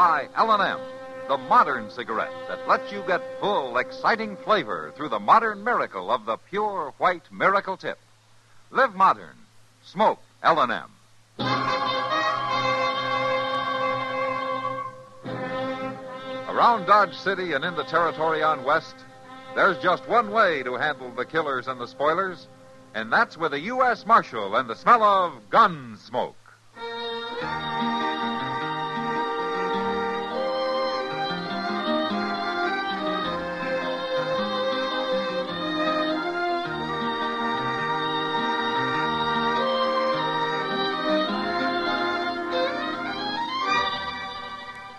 By L&M, the modern cigarette that lets you get full, exciting flavor through the modern miracle of the pure white miracle tip. Live modern. Smoke L&M. Around Dodge City and in the territory on West, there's just one way to handle the killers and the spoilers, and that's with a U.S. Marshal and the smell of gun smoke.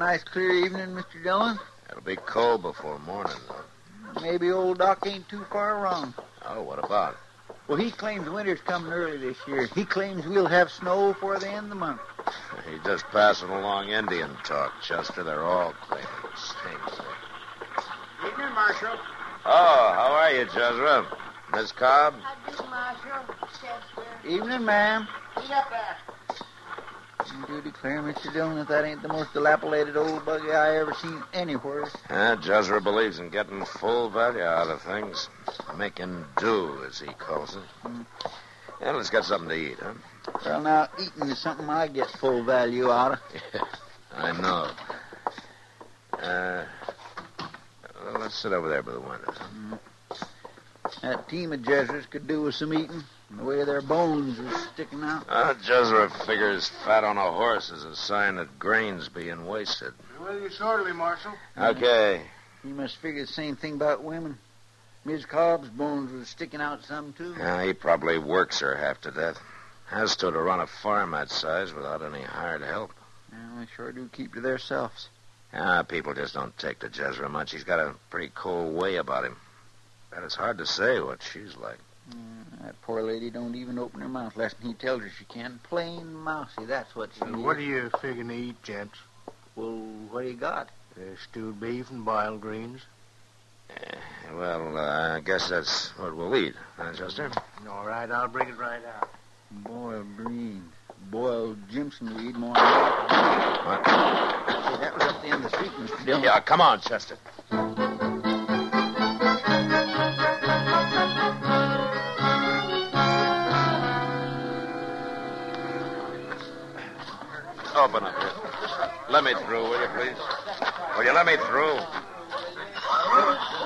Nice clear evening, Mr. Dillon. It'll be cold before morning, though. Maybe old Doc ain't too far wrong. Oh, what about? Well, he claims winter's coming early this year. He claims we'll have snow before the end of the month. He's just passing along Indian talk, Chester. They're all claiming the same thing. Evening, Marshal. Oh, how are you, Jezra? Miss Cobb? I do, Marshal. Chester. Evening, ma'am. Eat up there. You do declare, Mr. Dillon, that that ain't the most dilapidated old buggy I ever seen anywhere. Yeah, Jezra believes in getting full value out of things. Making do, as he calls it. Yeah, let's get something to eat, huh? Well, now, eating is something I get full value out of. I know. Uh, well, let's sit over there by the window. That team of Jesuits could do with some eating. The way their bones are sticking out. Uh, Jezra figures fat on a horse is a sign that grain's being wasted. Well, you shortly, Marshal. Okay. He must figure the same thing about women. Miss Cobb's bones was sticking out some, too. Yeah, he probably works her half to death. Has to to run a farm that size without any hired help. Yeah, they sure do keep to theirselves. Ah, people just don't take to Jezra much. He's got a pretty cold way about him. But it's hard to say what she's like. Mm, that poor lady don't even open her mouth less than he tells her she can. Plain mousy, that's what she is. What are you figuring to eat, gents? Well, what do you got? Uh, stewed beef and boiled greens. Eh, well, uh, I guess that's what we'll eat, huh, Chester? All right, I'll bring it right out. Boiled greens. Boiled Jimson weed more. Than... What? That was up the end of the street, Mr. Dillon. Yeah, come on, Chester. Open up here. Let me through, will you, please? Will you let me through?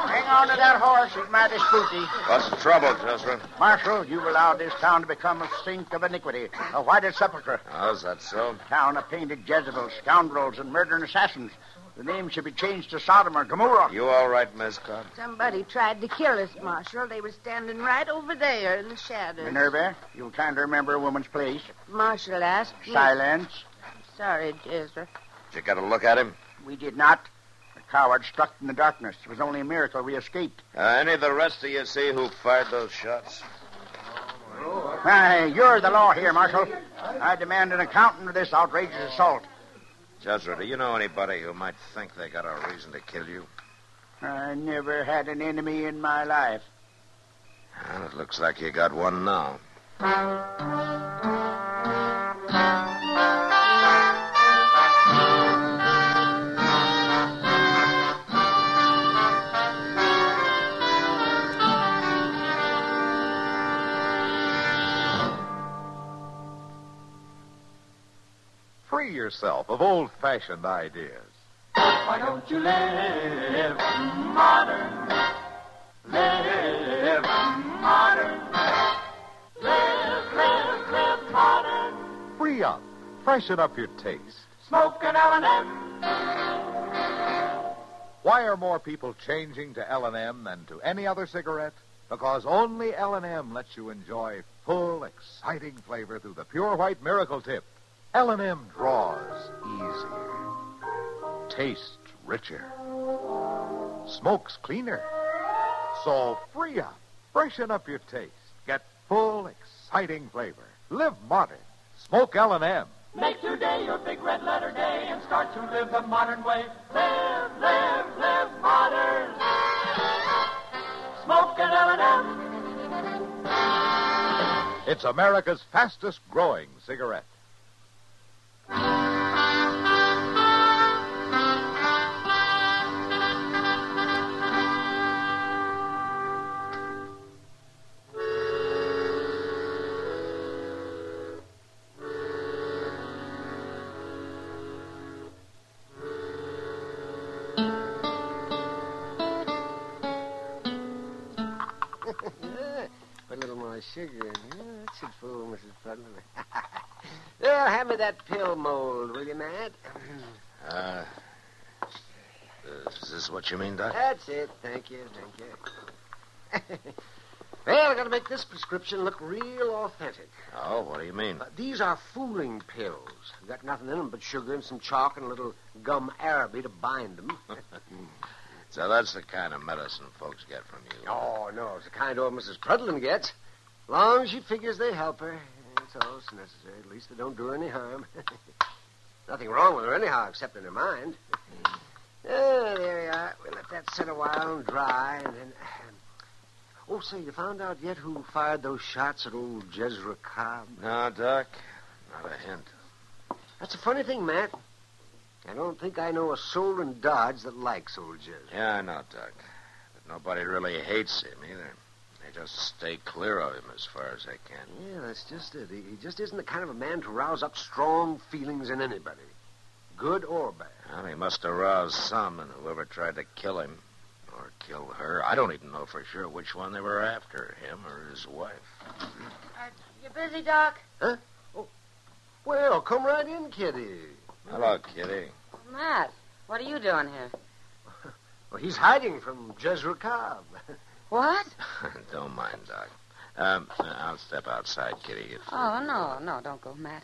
Hang on to that horse. He's mighty spooky. What's the trouble, Chester? Marshal, you've allowed this town to become a sink of iniquity, a whited sepulchre. Oh, is that so? Town of painted Jezebels, scoundrels, and murdering assassins. The name should be changed to Sodom or Gomorrah. You all right, Miss Cobb? Somebody tried to kill us, Marshal. They were standing right over there in the shadows. Minerva, you'll kindly remember a woman's place. Marshal asked me. Silence. Sorry, Jezra. Did you get a look at him? We did not. The coward struck in the darkness. It was only a miracle we escaped. Uh, any of the rest of you see who fired those shots? Why, you're the law here, Marshal. I demand an accountant of this outrageous assault. Jezra, do you know anybody who might think they got a reason to kill you? I never had an enemy in my life. Well, it looks like you got one now. Free yourself of old fashioned ideas. Why don't you live modern? Live modern. Live, live, live modern. Free up. Freshen up your taste. Smoke an L&M. Why are more people changing to L&M than to any other cigarette? Because only L&M lets you enjoy full, exciting flavor through the pure white miracle tip. L&M draws easier, tastes richer, smokes cleaner. So free up, freshen up your taste, get full, exciting flavor. Live modern. Smoke L&M. Make today your big red letter day and start to live the modern way. Live, live, live modern. Smoke an L&M. It's America's fastest growing cigarette. Put a little more sugar in here. That should fool Mrs. Putnam. Well, hand me that pill mold, will you, Matt? Uh, is this what you mean, Doc? That's it. Thank you, thank you. well, I've got to make this prescription look real authentic. Oh, what do you mean? Uh, these are fooling pills. Got nothing in them but sugar and some chalk and a little gum araby to bind them. So that's the kind of medicine folks get from you. oh, no, it's the kind old Mrs. Prudlin gets. Long as she figures they help her, that's all that's necessary. At least they don't do her any harm. Nothing wrong with her anyhow, except in her mind. Ah, there we are. We'll let that sit a while and dry, and then. Oh, say, you found out yet who fired those shots at old Jezra Cobb? No, Doc. Not a hint. That's a funny thing, Matt. I don't think I know a soul in Dodge that likes old Jezra. Yeah, I know, Doc. But nobody really hates him either. They just stay clear of him as far as I can. Yeah, that's just it. He, he just isn't the kind of a man to rouse up strong feelings in anybody, good or bad. Well, he must have roused some in whoever tried to kill him. Or kill her. I don't even know for sure which one they were after, him or his wife. You busy, Doc? Huh? Oh, Well, come right in, Kitty. Hello, Kitty. Matt, what are you doing here? Well, he's hiding from Jezra Cobb. What? don't mind, Doc. Um, I'll step outside, Kitty. If, Oh, no, no, don't go, Matt.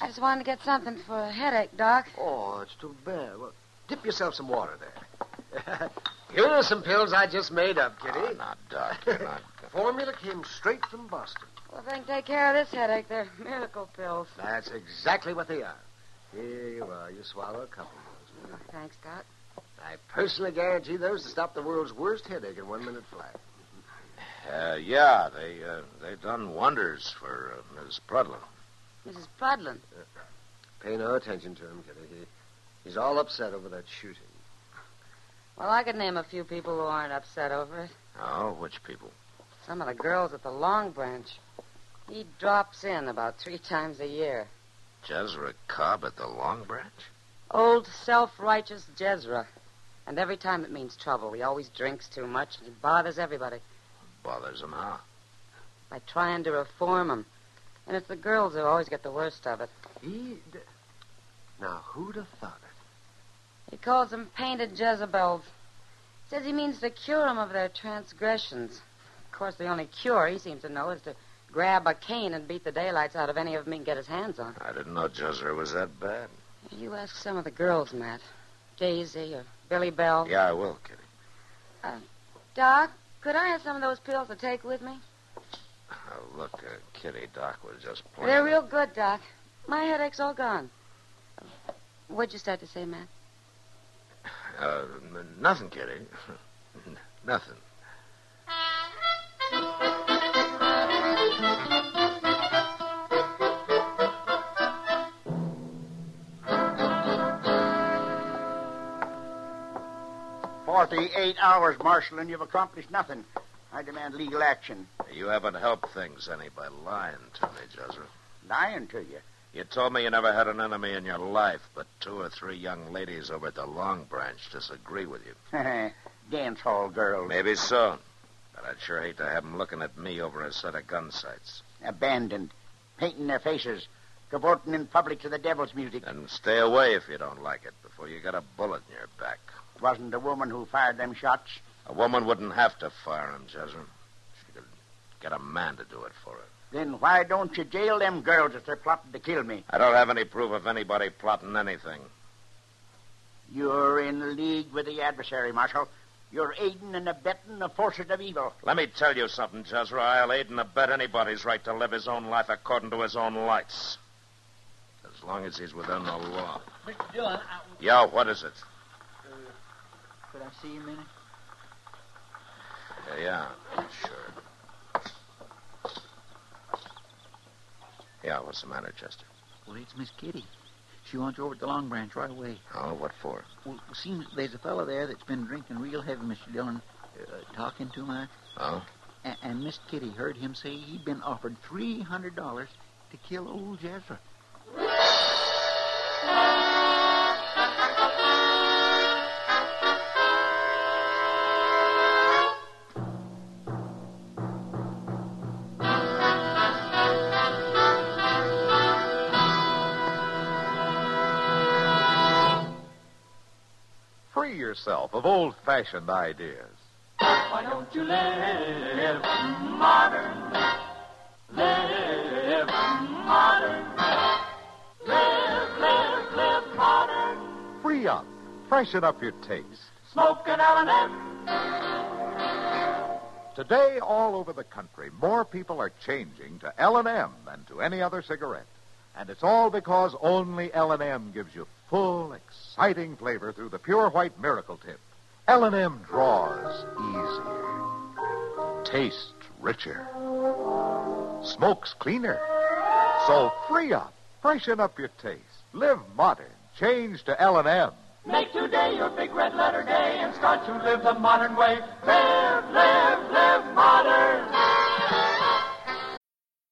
I just wanted to get something for a headache, Doc. Oh, it's too bad. Well, dip yourself some water there. Here are some pills I just made up, Kitty. Oh, not Doc. You're not. Formula came straight from Boston. Well, if they can take care of this headache, they're miracle pills. That's exactly what they are. Here you are. You swallow a couple of those. Thanks, Doc. I personally guarantee those to stop the world's worst headache in one minute flat. Uh, yeah, they uh, they done wonders for uh, Miss Prudlin. Mrs. Prudlin. Pay no attention to him, Kitty. He, he's all upset over that shooting. Well, I could name a few people who aren't upset over it. Oh, which people? Some of the girls at the Long Branch. He drops in about three times a year. Jezra Cobb at the Long Branch? Old self-righteous Jezra. And every time it means trouble. He always drinks too much and he bothers everybody Bothers him how? by trying to reform them. And it's the girls who always get the worst of it. He. D- now, who'd have thought it? He calls them painted Jezebels. Says he means to cure them of their transgressions. Of course, the only cure he seems to know is to grab a cane and beat the daylights out of any of them he can get his hands on. I didn't know Jezra was that bad. You ask some of the girls, Matt. Daisy or Billy Bell. Yeah, I will, Kitty. Doc, could I have some of those pills to take with me? Oh, look, uh, Kitty, Doc was just playing. They're real good, Doc. My headache's all gone. What'd you start to say, Matt? Uh, n- nothing, Kitty. nothing. Forty-eight hours, Marshal, and you've accomplished nothing. I demand legal action. You haven't helped things any by lying to me, Jezra. Lying to you. You told me you never had an enemy in your life, but two or three young ladies over at the Long Branch disagree with you. Dance hall girls. Maybe so. But I'd sure hate to have them looking at me over a set of gun sights. Abandoned. Painting their faces. Cavorting in public to the devil's music. And stay away if you don't like it before you get a bullet in your back. Wasn't the woman who fired them shots? A woman wouldn't have to fire them, Jezra. She could get a man to do it for her. Then why don't you jail them girls if they're plotting to kill me? I don't have any proof of anybody plotting anything. You're in league with the adversary, Marshal. You're aiding and abetting the forces of evil. Let me tell you something, Jezra. I'll aid and abet anybody's right to live his own life according to his own lights. As long as he's within the law. Mr. Dillon, I, Yo, what is it? Could I see you a minute? Yeah, yeah, sure. Yeah, what's the matter, Chester? Well, it's Miss Kitty. She wants you over at the Long Branch right away. Oh, what for? Well, it seems there's a fellow there that's been drinking real heavy, Mr. Dillon, uh, talking too much. Oh? A- and Miss Kitty heard him say he'd been offered three hundred dollars to kill old Jezra. Yourself of old fashioned ideas. Why don't you live modern? Live modern. Live, live, live modern. Free up. Freshen up your taste. Smoke an L&M. Today, all over the country, more people are changing to L&M than to any other cigarette. And it's all because only L&M gives you full, exciting flavor through the pure white miracle tip. L&M draws easier, tastes richer, smokes cleaner. So free up, freshen up your taste, live modern, change to L&M. Make today your big red letter day and start to live the modern way. Live, live, live modern.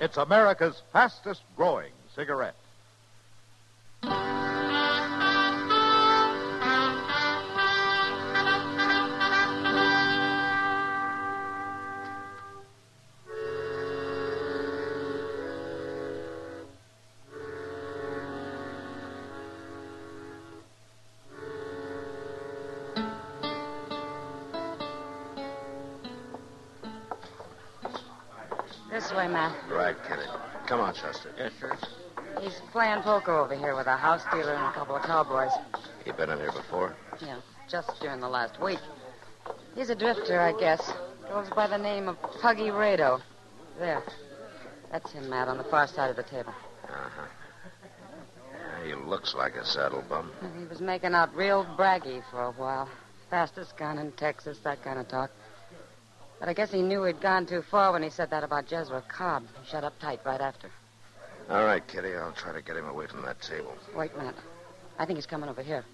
It's America's fastest growing cigarette. Playing poker over here with a house dealer and a couple of cowboys. You been in here before? Yeah, just during the last week. He's a drifter, I guess. Goes by the name of Puggy Rado. There. That's him, Matt, on the far side of the table. Uh-huh. He looks like a saddle bum. He was making out real braggy for a while. Fastest gun in Texas, that kind of talk. But I guess he knew he'd gone too far when he said that about Jezra Cobb. He shut up tight right after. All right, Kitty. I'll try to get him away from that table. Wait a minute. I think he's coming over here.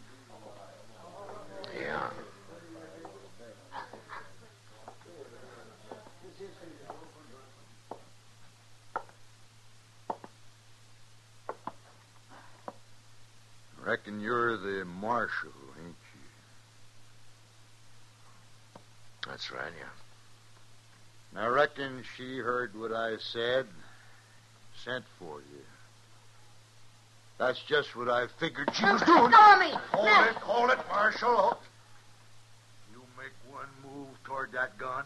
Yeah. Reckon you're the marshal, ain't you? That's right, yeah. I reckon she heard what I said, sent for you. That's just what I figured she was doing. Stormy! Hold Now- it, hold it, Marshal. You make one move toward that gun,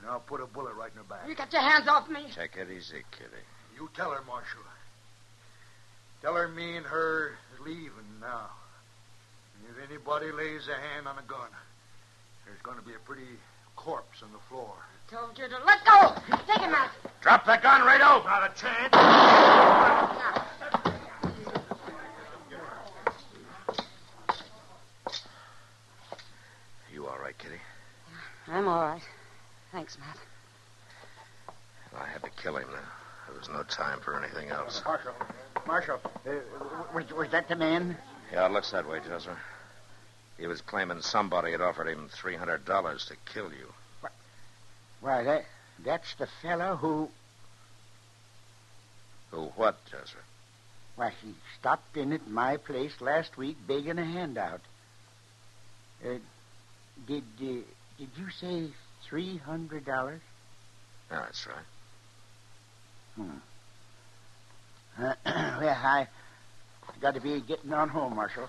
and I'll put a bullet right in her back. You got your hands off me. Take it easy, Kitty. You tell her, Marshal. Tell her me and her is leaving now. And if anybody lays a hand on a gun, there's going to be a pretty corpse on the floor. Told you to let go. Take him out. Drop that gun, Rado. Not a chance. You all right, Kitty? I'm all right. Thanks, Matt. I had to kill him now. There was no time for anything else. Marshal, Marshal, uh, was, was that the man? Yeah, it looks that way, Jezra. He was claiming somebody had offered him $300 to kill you. Why, that that's the fellow who. Who what, Jezra? Why, he stopped in at my place last week begging a handout. Uh, did uh, did you say three hundred dollars? Yeah, that's right. Hmm. Uh, well, I got to be getting on home, Marshal.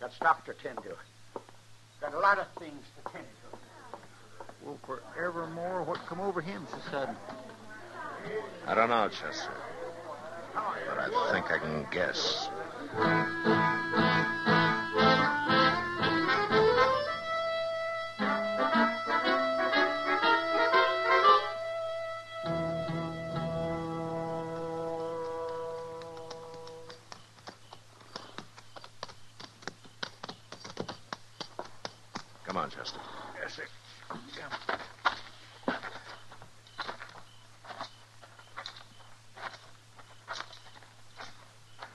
Got stock to tend to. Got a lot of things to tend to. Well, forevermore, what come over him so sudden? I don't know, Chester. But I think I can guess. Come on, Chester. Yes, sir.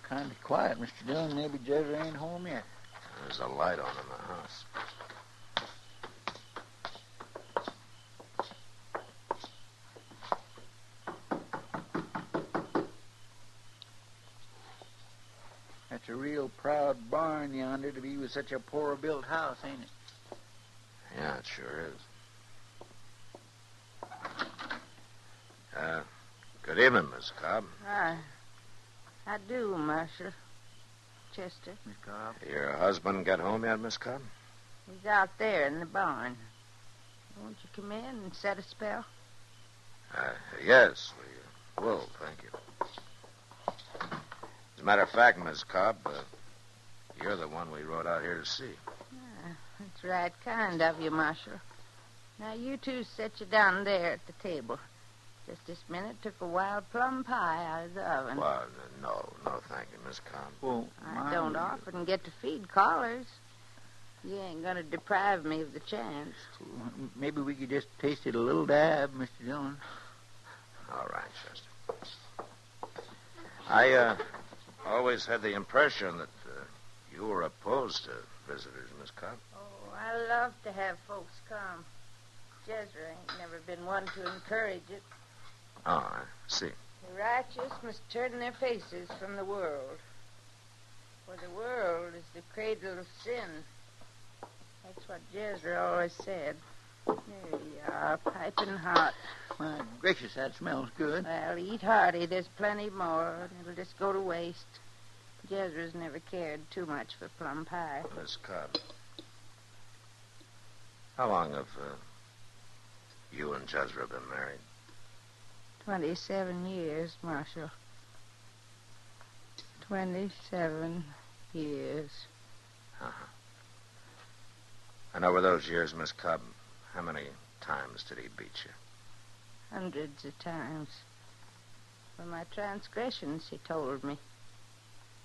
Kind of quiet, Mr. Dillon. Maybe Jezra ain't home yet. There's a light on in the house. That's a real proud barn yonder to be with such a poor built house, ain't it? Yeah, it sure is. Uh, good evening, Miss Cobb. I, I do, Marshal. Chester. Miss Cobb. Your husband got home yet, Miss Cobb? He's out there in the barn. Won't you come in and set a spell? Uh, yes, we will, thank you. As a matter of fact, Miss Cobb, uh, you're the one we rode out here to see. That's right kind of you, Marshal. Now, you two set you down there at the table. Just this minute took a wild plum pie out of the oven. Well, no, no, thank you, Miss Cobb. Well, I don't often get to feed callers. You ain't going to deprive me of the chance. Maybe we could just taste it a little dab, Mr. Dillon. All right, Chester. I uh, always had the impression that uh, you were opposed to visitors, Miss Cobb. I love to have folks come. Jezra ain't never been one to encourage it. Ah, I see. The righteous must turn their faces from the world. For the world is the cradle of sin. That's what Jezra always said. There you are, piping hot. My gracious, that smells good. Well, eat hearty. There's plenty more, and it'll just go to waste. Jezra's never cared too much for plum pie. Miss Cobb. How long have uh, you and Jezra been married? Twenty-seven years, Marshal. Twenty-seven years. Uh-huh. And over those years, Miss Cobb, how many times did he beat you? Hundreds of times. For my transgressions, he told me.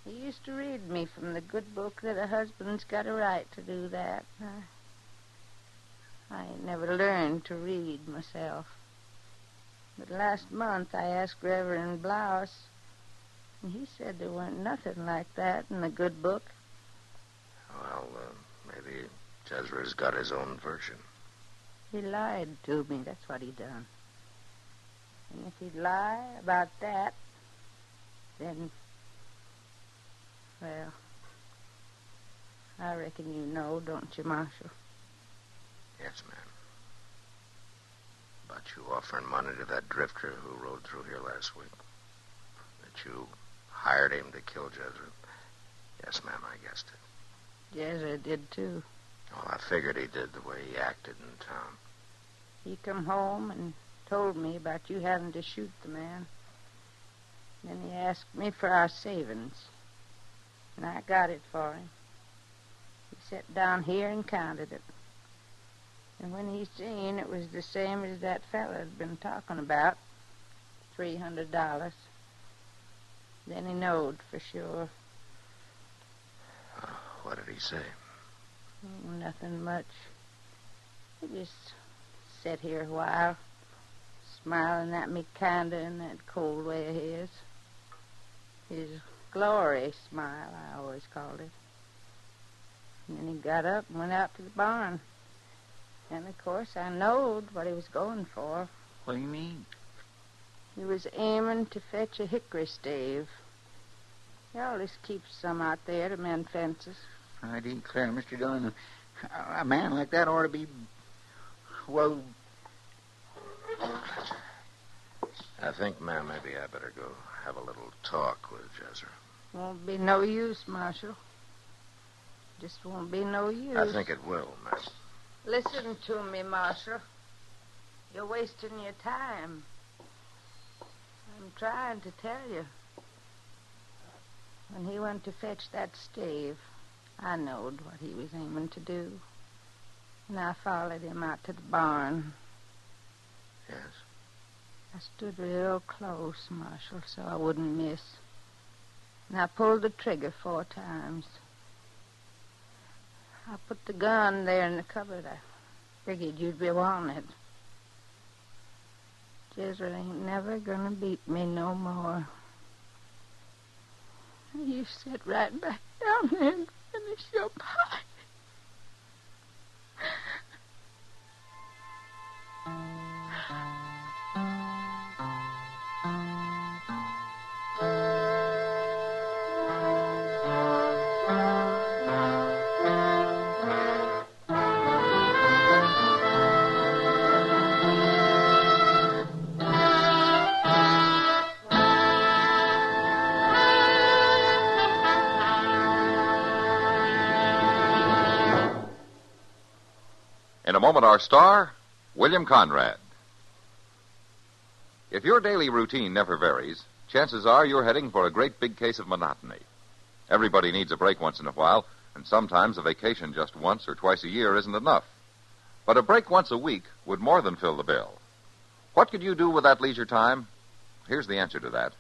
He used to read me from the good book that a husband's got a right to do that. I, I ain't never learned to read myself. But last month I asked Reverend Blouse, and he said there weren't nothing like that in the good book. Well, uh, maybe Jezra's got his own version. He lied to me. That's what he done. And if he'd lie about that, then, well, I reckon you know, don't you, Marshal? Yes, ma'am. About you offering money to that drifter who rode through here last week. That you hired him to kill Jezra. Yes, ma'am, I guessed it. Jezra did, too. Well, I figured he did the way he acted in town. He come home and told me about you having to shoot the man. Then he asked me for our savings. And I got it for him. He sat down here and counted it. And when he seen it was the same as that feller had been talking about, three hundred dollars, then he knowed for sure. What did he say? Nothing much. He just sat here a while, smiling at me kinda in that cold way of his. His glory smile, I always called it. And then he got up and went out to the barn. And of course I knowed what he was going for. What do you mean? He was aiming to fetch a hickory stave. He always keeps some out there to mend fences. I declare, Mr. Dillon, a, a man like that ought to be, well, I think, ma'am, maybe I better go have a little talk with Jezra. Won't be no use, Marshal. Just won't be no use. I think it will, ma'am. Listen to me, Marshal. You're wasting your time. I'm trying to tell you. When he went to fetch that stave, I knowed what he was aiming to do. And I followed him out to the barn. Yes? I stood real close, Marshal, so I wouldn't miss. And I pulled the trigger four times. I put the gun there in the cupboard. I figured you'd be wanting it. Jezra ain't never gonna beat me no more. You sit right back down there and finish your pie. moment, our star, William Conrad. If your daily routine never varies, chances are you're heading for a great big case of monotony. Everybody needs a break once in a while, and sometimes a vacation just once or twice a year isn't enough. But a break once a week would more than fill the bill. What could you do with that leisure time? Here's the answer to that.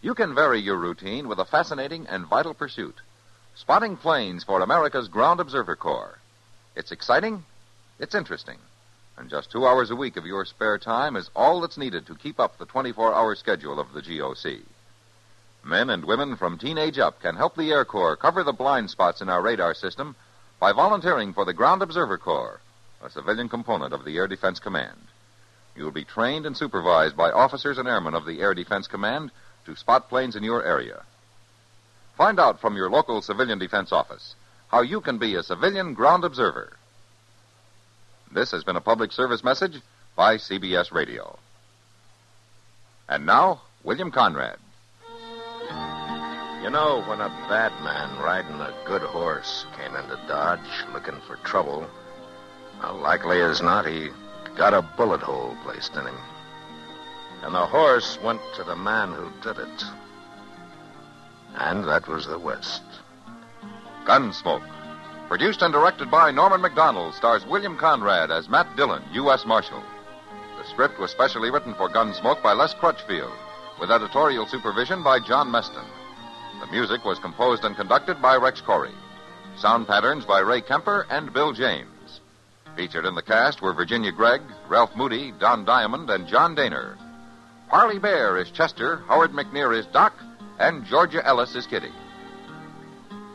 You can vary your routine with a fascinating and vital pursuit spotting planes for America's Ground Observer Corps. It's exciting, it's interesting, and just two hours a week of your spare time is all that's needed to keep up the 24 hour schedule of the GOC. Men and women from teenage up can help the Air Corps cover the blind spots in our radar system by volunteering for the Ground Observer Corps, a civilian component of the Air Defense Command. You'll be trained and supervised by officers and airmen of the Air Defense Command to spot planes in your area. Find out from your local civilian defense office how you can be a civilian ground observer. This has been a public service message by CBS Radio. And now, William Conrad. You know, when a bad man riding a good horse came into Dodge looking for trouble, how likely as not he got a bullet hole placed in him. And the horse went to the man who did it. And that was the West. Gunsmoke. Produced and directed by Norman Macdonnell, stars William Conrad as Matt Dillon, U.S. Marshal. The script was specially written for Gunsmoke by Les Crutchfield, with editorial supervision by John Meston. The music was composed and conducted by Rex Koury. Sound patterns by Ray Kemper and Bill James. Featured in the cast were Virginia Gregg, Ralph Moody, Don Diamond, and John Dehner. Parley Baer is Chester, Howard McNear is Doc, and Georgia Ellis is Kitty.